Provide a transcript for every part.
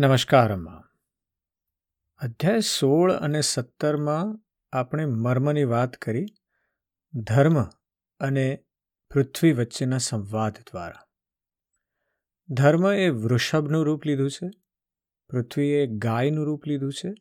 નમસ્કાર અમ્મા અધ્યાય સોળ અને સત્તરમાં આપણે મર્મની વાત કરી, ધર્મ અને પૃથ્વી વચ્ચેના સંવાદ દ્વારા. ધર્મ એ વૃષભનું રૂપ લીધું છે પૃથ્વીએ ગાયનું રૂપ લીધું છે,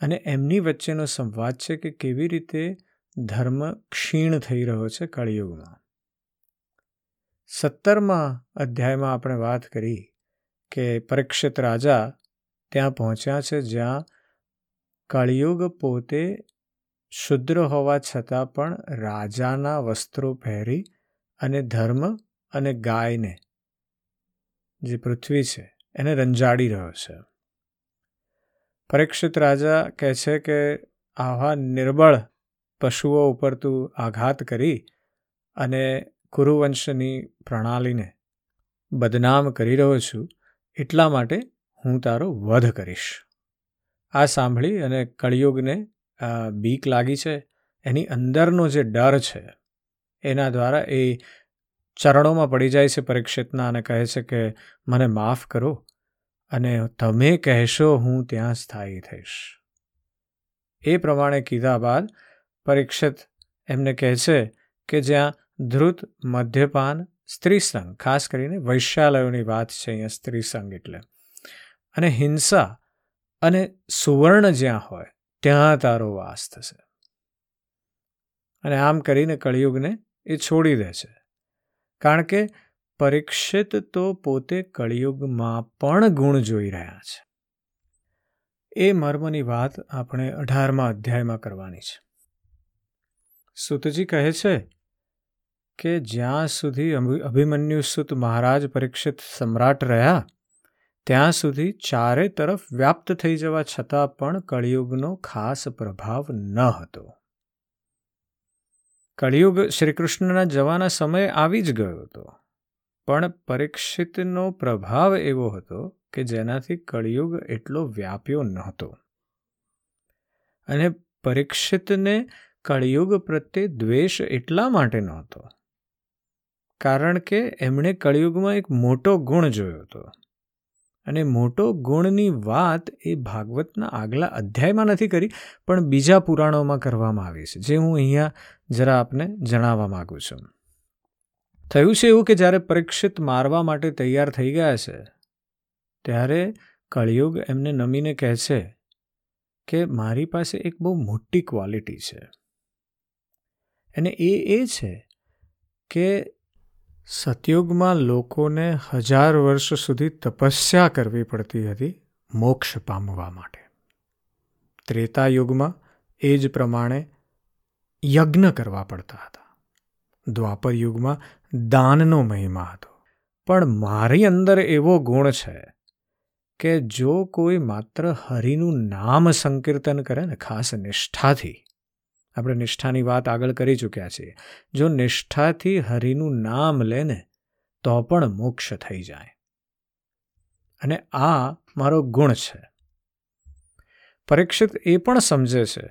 અને એમની વચ્ચેનો સંવાદ છે કે કેવી રીતે ધર્મ ક્ષીણ થઈ રહ્યો છે કળિયુગમાં. સત્તરમાં અધ્યાયમાં આપણે વાત કરી કે પરીક્ષિત રાજા ત્યાં પહોંચ્યા છે જ્યાં કળિયુગ પોતે શુદ્ર હોવા છતાં પણ રાજાના વસ્ત્રો પહેરી અને ધર્મ અને ગાયને જે પૃથ્વી છે એને રંજાડી રહ્યો છે. પરીક્ષિત રાજા કહે છે કે આવા નિર્બળ પશુઓ ઉપર તું આઘાત કરી અને કુરુવંશની પ્રણાલીને બદનામ કરી રહ્યો છું એટલા માટે હું તારો વધ કરીશ. આ સાંભળી અને કળિયુગને બીક લાગી છે, એની અંદરનો જે ડર છે, એના દ્વારા એ ચરણોમાં પડી જાય છે પરીક્ષિતના અને કહે છે કે, મને માફ કરો અને તમે કહેશો હું ત્યાં સ્થાયી થઈશ. એ પ્રમાણે કીધા બાદ પરીક્ષિત એમને કહે છે કે જ્યાં ધ્રુત મદ્યપાન સ્ત્રીસંગ, ખાસ કરીને વૈશ્યાલયોની વાત છે અહીંયા સ્ત્રીસંગ એટલે. અને હિંસા અને સુવર્ણ જ્યાં હોય, ત્યાં તારો વાસ થશે. અને આમ કરીને કળિયુગને એ છોડી દે છે. કારણ કે પરીક્ષિત તો પોતે કળિયુગમાં પણ ગુણ જોઈ રહ્યા છે. એ મર્મની વાત આપણે અઢારમા અધ્યાયમાં કરવાની છે. સુતજી કહે છે કે જ્યાં સુધી અભિમન્યુ સુત મહારાજ પરીક્ષિત સમ્રાટ રહ્યા, ત્યાં સુધી ચારે તરફ વ્યાપ્ત થઈ જવા છતાં પણ કળિયુગનો ખાસ પ્રભાવ ન હતો. કળિયુગ શ્રીકૃષ્ણના જવાના સમય આવી જ ગયો હતો. પણ પરીક્ષિતનો પ્રભાવ એવો હતો કે જેનાથી કળિયુગ એટલો વ્યાપ્યો નહોતો. અને પરીક્ષિતને કળિયુગ પ્રત્યે દ્વેષ એટલા માટે નહોતો કારણ કે એમણે કળિયુગમાં એક મોટો ગુણ જોયો હતો. અને મોટો ગુણની વાત એ ભાગવતના આગલા અધ્યાયમાં નથી કરી, પણ બીજા પુરાણોમાં કરવામાં આવી છે, જે હું અહીંયા જરા આપને જણાવવા માગું છું. થયું છે એવું કે જ્યારે પરીક્ષિત મારવા માટે તૈયાર થઈ ગયા છે, ત્યારે કળિયુગ એમને નમીને કહે છે કે મારી પાસે એક બહુ મોટી ક્વોલિટી છે. અને એ એ છે કે સતયુગમાં લોકોને હજાર વર્ષ સુધી તપસ્યા કરવી પડતી હતી મોક્ષ પામવા માટે. ત્રેતા યુગમાં એ જ પ્રમાણે યજ્ઞ કરવા પડતા હતા. દ્વાપર યુગમાં દાનનો મહિમા હતો. પણ મારી અંદર એવો ગુણ છે કે જો કોઈ માત્ર હરિનું નામ સંકીર્તન કરે ને ખાસ નિષ્ઠાથી આપણે નિષ્ઠાની વાત આગળ કરી ચૂક્યા છીએ. જો નિષ્ઠાથી હરિનું નામ લે ને, તો પણ મોક્ષ થઈ જાય. અને આ મારો ગુણ છે. પરીક્ષિત એ પણ સમજે છે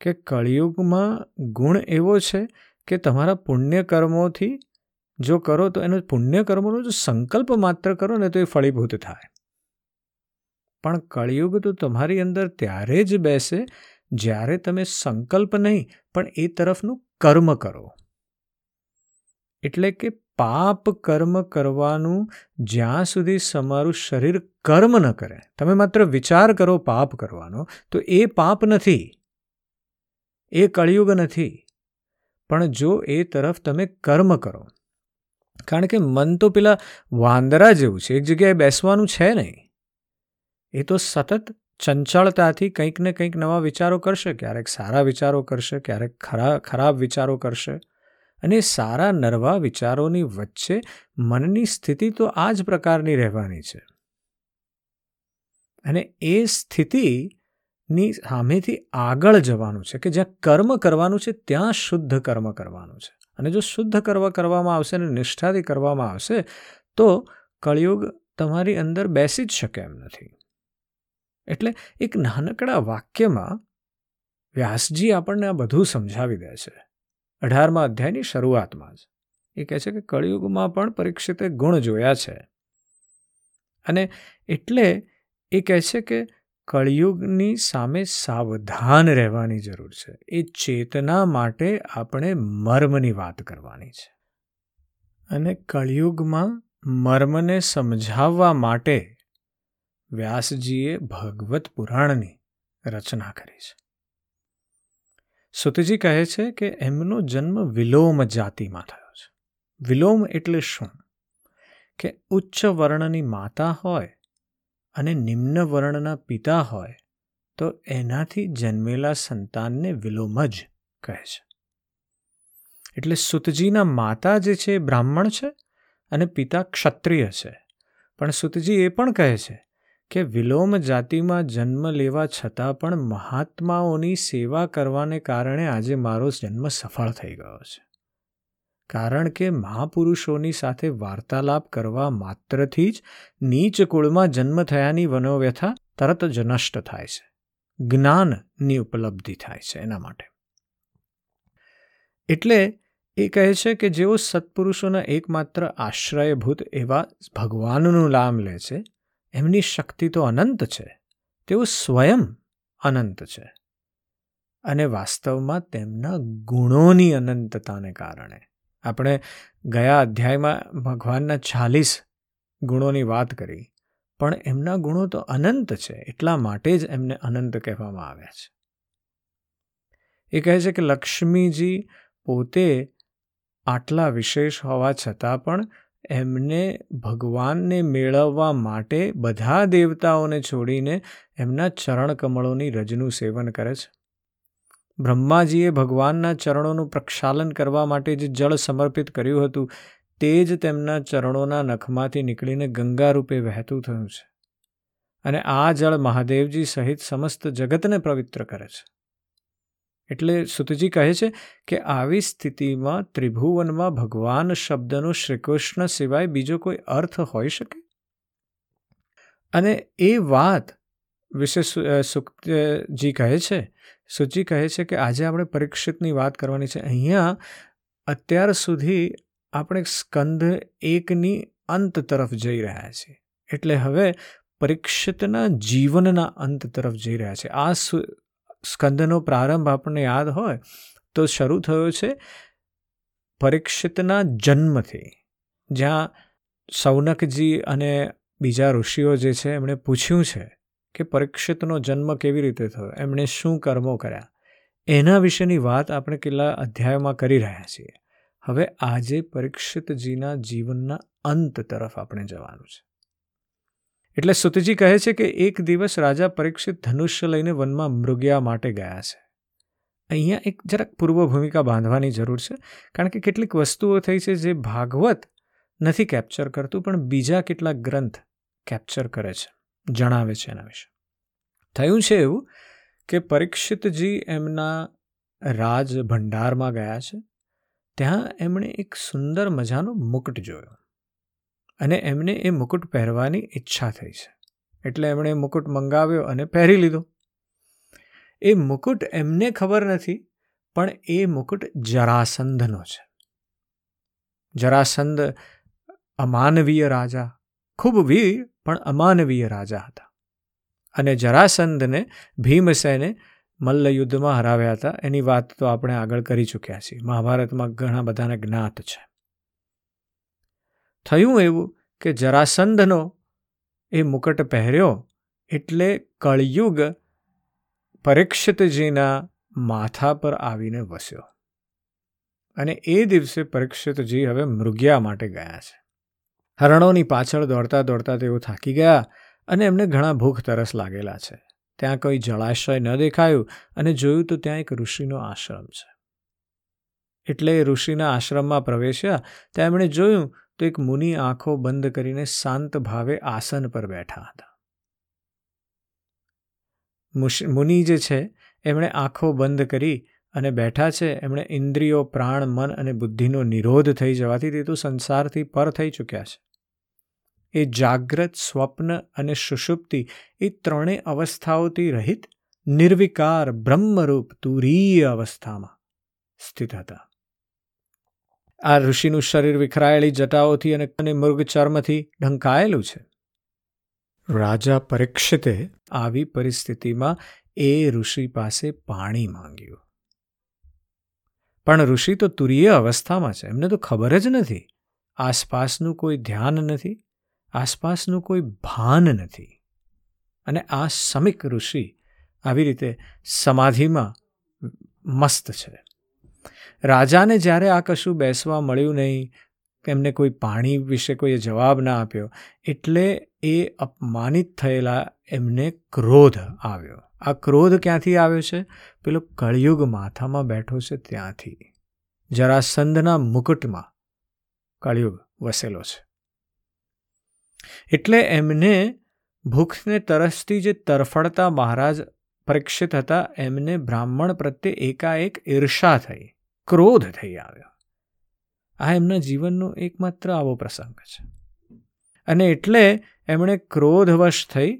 કે કળિયુગમાં ગુણ એવો છે કે તમારા પુણ્યકર્મોથી જો કરો તો એનો પુણ્યકર્મોનો જો સંકલ્પ માત્ર કરો ને તો એ ફળીભૂત થાય. પણ કળિયુગ તો તમારી અંદર ત્યારે જ બેસે જ્યારે તમે સંકલ્પ નહીં, પણ એ તરફનું કર્મ કરો. એટલે કે પાપ કર્મ કરવાનું જ્યાં સુધી તમારું શરીર કર્મ ન કરે, તમે માત્ર વિચાર કરો પાપ કરવાનો, તો એ પાપ નથી. એ કળિયુગ નથી. પણ જો એ તરફ તમે કર્મ કરો, કારણ કે મન તો પેલા વાંદરા જેવું છે, એક જગ્યાએ બેસવાનું છે નહીં. એ તો સતત ચંચળતાથી કંઈક ને કંઈક નવા વિચારો કરશે. ક્યારેક સારા વિચારો કરશે, ક્યારેક ખરા, ખરાબ વિચારો કરશે. અને સારા, નરવા વિચારોની વચ્ચે મનની સ્થિતિ તો આ જ પ્રકારની રહેવાની છે. અને એ સ્થિતિની સામેથી આગળ જવાનું છે કે જ્યાં કર્મ કરવાનું છે, ત્યાં શુદ્ધ કર્મ કરવાનું છે. અને જો શુદ્ધ કર્મ કરવામાં આવશે અને નિષ્ઠાથી કરવામાં આવશે, તો કળિયુગ તમારી અંદર બેસી જ શકે એમ નથી. એટલે એક નાનકડા વાક્યમાં વ્યાસજી આપણને આ બધું સમજાવી દે છે. અઢારમા અધ્યાયની શરૂઆતમાં જ. એ કહે છે કે કળિયુગમાં પણ પરીક્ષિતે ગુણ જોયા છે. અને એટલે એ કહે છે કે કળિયુગની સામે સાવધાન રહેવાની જરૂર છે. એ ચેતના માટે આપણે મર્મની વાત કરવાની છે. અને કળિયુગમાં મર્મને સમજાવવા માટે વ્યાસજીએ ભગવત પુરાણની રચના કરી છે. સુતજી કહે છે કે એમનો જન્મ વિલોમ જાતિમાં થયો છે. વિલોમ એટલે શું? કે ઉચ્ચ વર્ણની માતા હોય અને નિમ્ન વર્ણના પિતા હોય તો એનાથી જન્મેલા સંતાનને વિલોમ જ કહે છે. એટલે સુતજીના માતા જે છે એ બ્રાહ્મણ છે અને પિતા ક્ષત્રિય છે. પણ સુતજી એ પણ કહે છે કે વિલોમ જાતિમાં જન્મ લેવા છતાં પણ મહાત્માઓની સેવા કરવાને કારણે આજે મારો જન્મ સફળ થઈ ગયો છે. કારણ કે મહાપુરુષોની સાથે વાર્તાલાપ કરવા માત્રથી જ નીચ કુળમાં જન્મ થયાની વનોવ્યથા તરત જ નષ્ટ થાય છે. જ્ઞાનની ઉપલબ્ધિ થાય છે એના માટે. એટલે એ કહે છે કે જેઓ સત્પુરુષોના એકમાત્ર આશ્રયભૂત એવા ભગવાનનું નામ લે છે એમની શક્તિ તો અનંત છે. તેઓ સ્વયં અનંત છે. અને વાસ્તવમાં તેમના ગુણોની અનંતતાને કારણે. આપણે ગયા અધ્યાયમાં ભગવાનના ચાલીસ ગુણોની વાત કરી, પણ એમના ગુણો તો અનંત છે, એટલા માટે જ એમને અનંત કહેવામાં આવ્યા છે. એ કહે છે કે લક્ષ્મીજી પોતે આટલા વિશેષ હોવા છતાં પણ એમને ભગવાનને મેળવવા માટે બધા દેવતાઓને છોડીને એમના ચરણ કમળોની રજનું સેવન કરે છે. બ્રહ્માજીએ ભગવાનના ચરણોનું પ્રક્ષાલન કરવા માટે જે જળ સમર્પિત કર્યું હતું, તે જ તેમના ચરણોના નખમાંથી નીકળીને ગંગા રૂપે વહેતું થયું છે. અને આ જળ મહાદેવજી સહિત સમસ્ત જગતને પવિત્ર કરે છે. એટલે સુતજી કહે છે કે આવી સ્થિતિમાં ત્રિભુવનમાં ભગવાન શબ્દનો શ્રીકૃષ્ણ સિવાય બીજો કોઈ અર્થ હોઈ શકે? અને એ વાત વિશે સુક્તજી કહે છે સુજી કહે છે કે આજે આપણે પરીક્ષિતની વાત કરવાની છે. અહીંયા અત્યાર સુધી આપણે સ્કંધ એકની અંત તરફ જઈ રહ્યા છીએ. એટલે હવે પરીક્ષિતના જીવનના અંત તરફ જઈ રહ્યા છે આ સ્કંદનો પ્રારંભ આપણને યાદ હોય તો શરૂ થયો છે પરીક્ષિતના જન્મથી. જ્યાં સૌનકજી અને બીજા ઋષિઓ જે છે, એમણે પૂછ્યું છે કે પરીક્ષિતનો જન્મ કેવી રીતે થયો? એમણે શું કર્મો કર્યા? એના વિશેની વાત આપણે કેટલા અધ્યાયોમાં કરી રહ્યા છીએ. હવે આજે પરીક્ષિતજીના જીવનના અંત તરફ આપણે જવાનું છે. એટલે સુતજી કહે છે કે એક દિવસ રાજા પરીક્ષિત ધનુષ્ય લઈને વનમાં મૃગ્યા માટે ગયા છે. અહીંયા એક જરાક પૂર્વ ભૂમિકા બાંધવાની જરૂર છે, કારણ કે કેટલીક વસ્તુઓ થઈ છે જે ભાગવત નથી કેપ્ચર કરતું, પણ બીજા કેટલાક ગ્રંથ કેપ્ચર કરે છે, જણાવે છે એના વિશે. થયું છે એવું કે પરીક્ષિતજી એમના રાજ ભંડારમાં ગયા છે, ત્યાં એમણે એક સુંદર મજાનો મુકટ જોયો. અને એમને એ મુકુટ પહેરવાની ઈચ્છા થઈ છે. એટલે એમણે મુકુટ મંગાવ્યો અને પહેરી લીધો. એ મુકુટ એમને ખબર નથી, પણ એ મુકુટ જરાસંધનો છે. જરાસંધ અમાનવીય રાજા, ખૂબ વીર, પણ અમાનવીય રાજા હતા. અને જરાસંધને ભીમસેને મલ્લયુદ્ધમાં હરાવ્યા હતા. એની વાત તો આપણે આગળ કરી ચૂક્યા છીએ. મહાભારતમાં ઘણા બધાને જ્ઞાત છે. થયું એવું કે જરાસંધનો એ મુકટ પહેર્યો એટલે કળયુગ પરીક્ષિતજીના માથા પર આવીને વસ્યો. અને એ દિવસે પરીક્ષિતજી હવે મૃગ્યા માટે ગયા છે. હરણોની પાછળ દોડતા દોડતા તેઓ થાકી ગયા અને એમને ઘણા ભૂખ તરસ લાગેલા છે. ત્યાં કોઈ જળાશય ન દેખાયું અને જોયું તો ત્યાં એક ઋષિનો આશ્રમ છે. એટલે એ ઋષિના આશ્રમમાં પ્રવેશ્યા ત્યાં એમણે જોયું તો એક મુનિ આંખો બંધ કરીને શાંત ભાવે આસન પર બેઠા હતા. મુનિ જે છે, એમણે આંખો બંધ કરી અને બેઠા છે, એમણે ઇન્દ્રિયો, પ્રાણ, મન અને બુદ્ધિનો નિરોધ થઈ જવાથી તે તો સંસારથી પર થઈ ચૂક્યા છે. એ જાગ્રત, સ્વપ્ન અને સુષુપ્તિ એ ત્રણેય અવસ્થાઓથી રહિત, નિર્વિકાર, બ્રહ્મરૂપ, તુરીય અવસ્થામાં સ્થિત હતા. આ ઋષિનું શરીર વિખરાયેલી જટાઓથી અને મૃગ ચર્મથી ઢંકાયેલું છે. રાજા પરીક્ષિતે આવી પરિસ્થિતિમાં એ ઋષિ પાસે પાણી માંગ્યું. પણ ઋષિ તો તુરીય અવસ્થામાં છે એમને તો ખબર જ નથી. આસપાસનું કોઈ ધ્યાન નથી આસપાસનું કોઈ ભાન નથી. અને આ સમિક ઋષિ આવી રીતે સમાધિમાં મસ્ત છે. રાજાને જ્યારે આ કશું બેસવા મળ્યું નહીં એમને કોઈ પાણી વિશે કોઈએ જવાબ ના આપ્યો, એટલે એ અપમાનિત થયેલા એમને ક્રોધ આવ્યો. આ ક્રોધ ક્યાંથી આવ્યો છે? પેલો કળિયુગ માથામાં બેઠો છે ત્યાંથી. જરાસંધના મુકુટમાં કળિયુગ વસેલો છે. એટલે એમને ભૂખને તરસથી જે તરફડતા મહારાજ પરીક્ષિત હતા, એમને બ્રાહ્મણ પ્રત્યે એકાએક ઈર્ષા થઈ. ક્રોધ થઈ આવ્યો. આ એમના જીવનનો એકમાત્ર આવો પ્રસંગ છે. અને એટલે એમણે ક્રોધવશ થઈ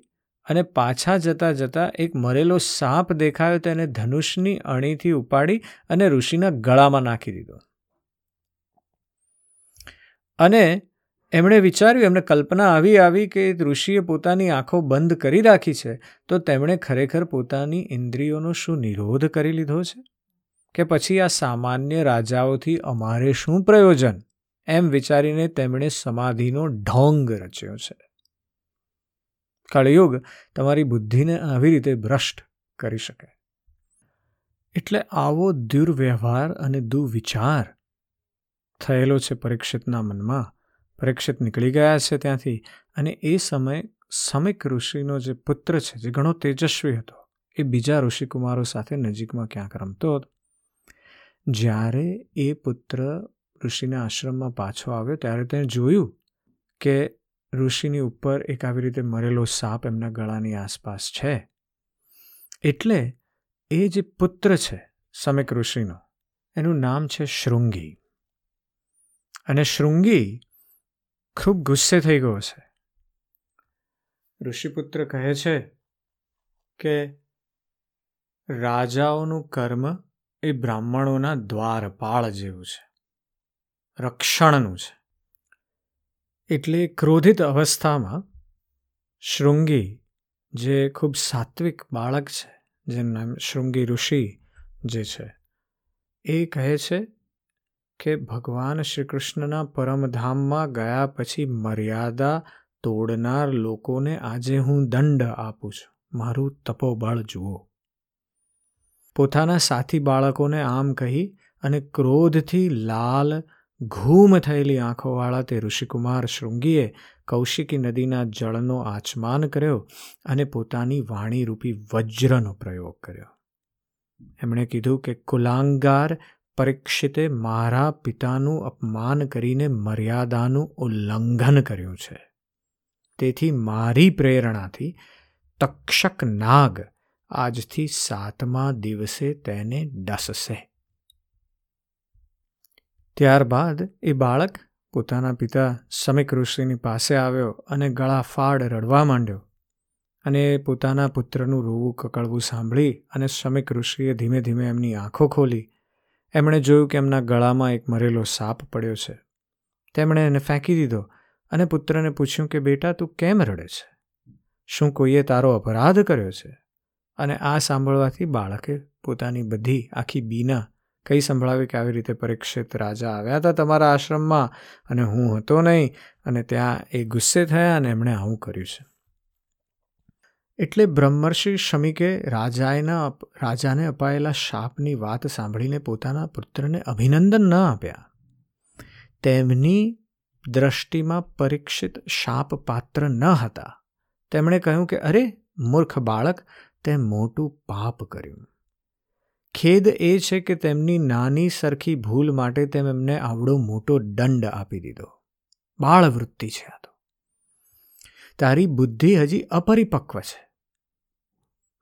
અને પાછા જતાં જતાં એક મરેલો સાપ દેખાયો તેને ધનુષની અણીથી ઉપાડી અને ઋષિના ગળામાં નાખી દીધો. અને એમણે વિચાર્યું, એમને કલ્પના આવી આવી કે ઋષિએ પોતાની આંખો બંધ કરી રાખી છે, તો તેમણે ખરેખર પોતાની ઇન્દ્રિયોનો શું નિરોધ કરી લીધો છે? કે પછી આ સામાન્ય રાજાઓથી અમારે શું પ્રયોજન? એમ વિચારીને તેમણે સમાધિનો ઢોંગ રચ્યો છે. કળયુગ તમારી બુદ્ધિને આવી રીતે ભ્રષ્ટ કરી શકે. એટલે આવો દુર્વ્યવહાર અને દુવિચાર થયેલો છે પરીક્ષિતના મનમાં. પરીક્ષિત નીકળી ગયા છે ત્યાંથી અને એ સમય સમિક ઋષિનો જે પુત્ર છે, જે ઘણો તેજસ્વી હતો, એ બીજા ઋષિકુમારો સાથે નજીકમાં ક્યાંક રમતો હતો. જ્યારે એ પુત્ર ઋષિના આશ્રમમાં પાછો આવ્યો, ત્યારે તેણે જોયું કે ઋષિની ઉપર એક આવી રીતે મરેલો સાપ એમના ગળાની આસપાસ છે. એટલે એ જે પુત્ર છે, સમિક ઋષિનો, એનું નામ છે શૃંગી. અને શૃંગી ખૂબ ગુસ્સે થઈ ગયો છે. ઋષિપુત્ર કહે છે કે રાજાઓનું કર્મ એ બ્રાહ્મણોના દ્વારપાળ જેવું છે. રક્ષણનું છે. એટલે ક્રોધિત અવસ્થામાં શૃંગી, જે ખૂબ સાત્વિક બાળક છે, જેનું નામ શૃંગી ઋષિ જે છે, એ કહે છે કે ભગવાન શ્રી કૃષ્ણના પરમધામમાં ગયા પછી મર્યાદા તોડનાર લોકોને આજે હું દંડ આપું છું. મારું તપોબળ જુઓ. પોતાના સાથી બાળકોને આમ કહી અને ક્રોધથી લાલ, ઘૂમ થયેલી આંખોવાળા તે ઋષિકુમાર શૃંગીએ કૌશિકી નદીના જળનો આચમાન કર્યો અને પોતાની વાણીરૂપી વજ્રનો પ્રયોગ કર્યો. એમણે કીધું કે કુલાંગાર પરીક્ષિતે મારા પિતાનું અપમાન કરીને મર્યાદાનું ઉલ્લંઘન કર્યું છે. તેથી મારી પ્રેરણાથી તક્ષક નાગ આજથી સાતમા દિવસે તેને ડસશે. ત્યારબાદ એ બાળક પોતાના પિતા સમિક ઋષિની પાસે આવ્યો અને ગળાફાડ રડવા માંડ્યો અને પોતાના પુત્રનું રોવું કકળવું સાંભળી અને સમિક ઋષિએ ધીમે ધીમે એમની આંખો ખોલી. એમણે જોયું કે એમના ગળામાં એક મરેલો સાપ પડ્યો છે. તેમણે એને ફેંકી દીધો અને પુત્રને પૂછ્યું કે, બેટા, તું કેમ રડે છે? શું કોઈએ તારો અપરાધ કર્યો છે? અને આ સાંભળવાથી બાળકે પોતાની બધી આખી બીના કઈ સંભળાવી કે આવી રીતે પરીક્ષિત રાજા આવ્યા હતા તમારા આશ્રમમાં અને હું હતો નહીં અને ત્યાં એ ગુસ્સે થયા અને એમણે આવું કર્યું છે. એટલે બ્રહ્મર્ષિ શમિકે રાજાએના રાજાને અપાયેલા શાપની વાત સાંભળીને પોતાના પુત્રને અભિનંદન ન આપ્યા. તેમની દ્રષ્ટિમાં પરીક્ષિત શાપ પાત્ર ન હતા. તેમણે કહ્યું કે અરે, મૂર્ખ બાળક તે મોટું પાપ કર્યું. ખેદ એ છે કે તેમની નાની સરખી ભૂલ માટે તેમ એમને આવડો મોટો દંડ આપી દીધો. બાળવૃત્તિ છે આ તો. તારી બુદ્ધિ હજી અપરિપક્વ છે.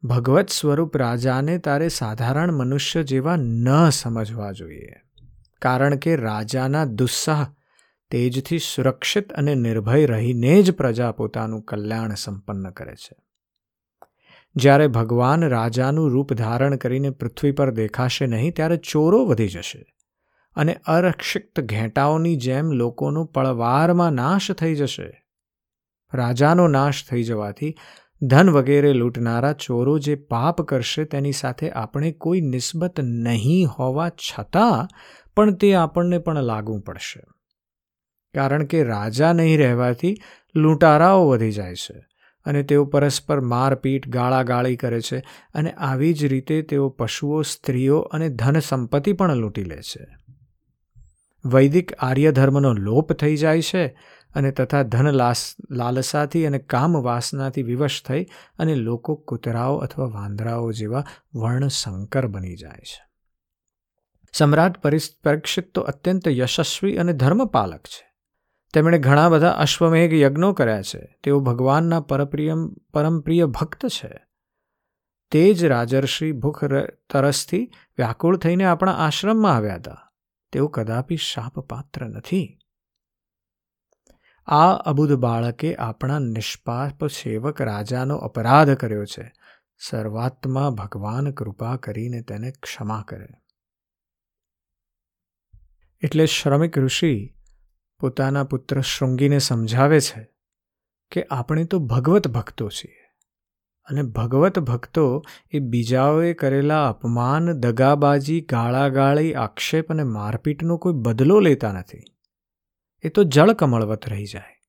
ભગવત સ્વરૂપ રાજાને તારે સાધારણ મનુષ્ય જેવા ન સમજવા જોઈએ. કારણ કે રાજાના દુસ્સાહ તેજથી સુરક્ષિત અને નિર્ભય રહીને જ પ્રજા પોતાનું કલ્યાણ સંપન્ન કરે છે. જ્યારે ભગવાન રાજાનું રૂપ ધારણ કરીને પૃથ્વી પર દેખાશે નહીં, ત્યારે ચોરો વધી જશે અને અરક્ષિત ઘેટાઓની જેમ લોકોનો પળવારમાં નાશ થઈ જશે. રાજાનો નાશ થઈ જવાથી ધન વગેરે લૂંટનારા ચોરો જે પાપ કરશે તેની સાથે આપણે કોઈ નિસ્બત નહીં હોવા છતાં પણ તે આપણને પણ લાગવું પડશે. કારણ કે રાજા નહીં રહેવાથી લૂંટારાઓ વધી જાય છે. અને તેઓ પરસ્પર મારપીટ, ગાળાગાળી કરે છે અને આવી જ રીતે તેઓ પશુઓ, સ્ત્રીઓ અને ધન સંપત્તિ પણ લૂંટી લે છે. વૈદિક આર્ય ધર્મનો લોપ થઈ જાય છે અને તથા ધન લાસ, લાલસાથી અને કામ વાસનાથી વિવશ થઈ અને લોકો કૂતરાઓ અથવા વાંદરાઓ જેવા વર્ણસંકર બની જાય છે. સમ્રાટ પરિપ્રેક્ષિત તો અત્યંત યશસ્વી અને ધર્મપાલક છે. તેમણે ઘણા બધા અશ્વમેઘ યજ્ઞો કર્યા છે. તેઓ ભગવાનના પરપ્રિય પરમપ્રિય ભક્ત છે. તે જ રાજર્ષિ ભૂખ તરસથી વ્યાકુળ થઈને આપણા આશ્રમમાં આવ્યા હતા. તેઓ કદાપી શાપપાત્ર નથી. આ અબુધ બાળકે આપણા નિષ્પાપ સેવક રાજાનો અપરાધ કર્યો છે. સર્વાત્મા ભગવાન કૃપા કરીને તેને ક્ષમા કરે. એટલે શ્રમિક ઋષિ પોતાના પુત્ર શૃંગીને સમજાવે છે કે આપણે તો ભગવત ભક્તો છીએ અને ભગવત ભક્તો એ બીજાઓએ કરેલા અપમાન, દગાબાજી, ગાળાગાળી, આક્ષેપ અને મારપીટનો કોઈ બદલો લેતા નથી. એ તો જળકમળવત રહી જાય.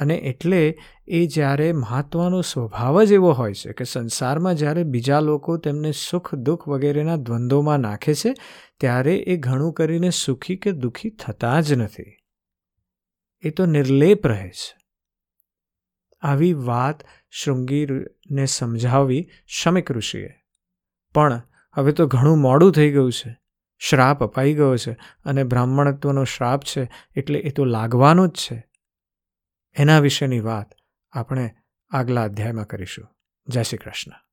અને એટલે એ જ્યારે મહાત્માનો સ્વભાવ જ એવો હોય છે કે સંસારમાં જ્યારે બીજા લોકો તેમને સુખ, દુઃખ વગેરેના દ્વંદ્વોમાં નાખે છે, ત્યારે એ ઘણું કરીને સુખી કે દુઃખી થતા જ નથી. એ તો નિર્લેપ રહે છે. આવી વાત શૃંગીરને સમજાવી શમિક ઋષિએ. પણ હવે તો ઘણું મોડું થઈ ગયું છે. શ્રાપ અપાઈ ગયો છે અને બ્રાહ્મણત્વનો શ્રાપ છે એટલે એ તો લાગવાનો જ છે. એના વિશેની વાત આપણે આગલા અધ્યાયમાં કરીશું. જય શ્રી કૃષ્ણ.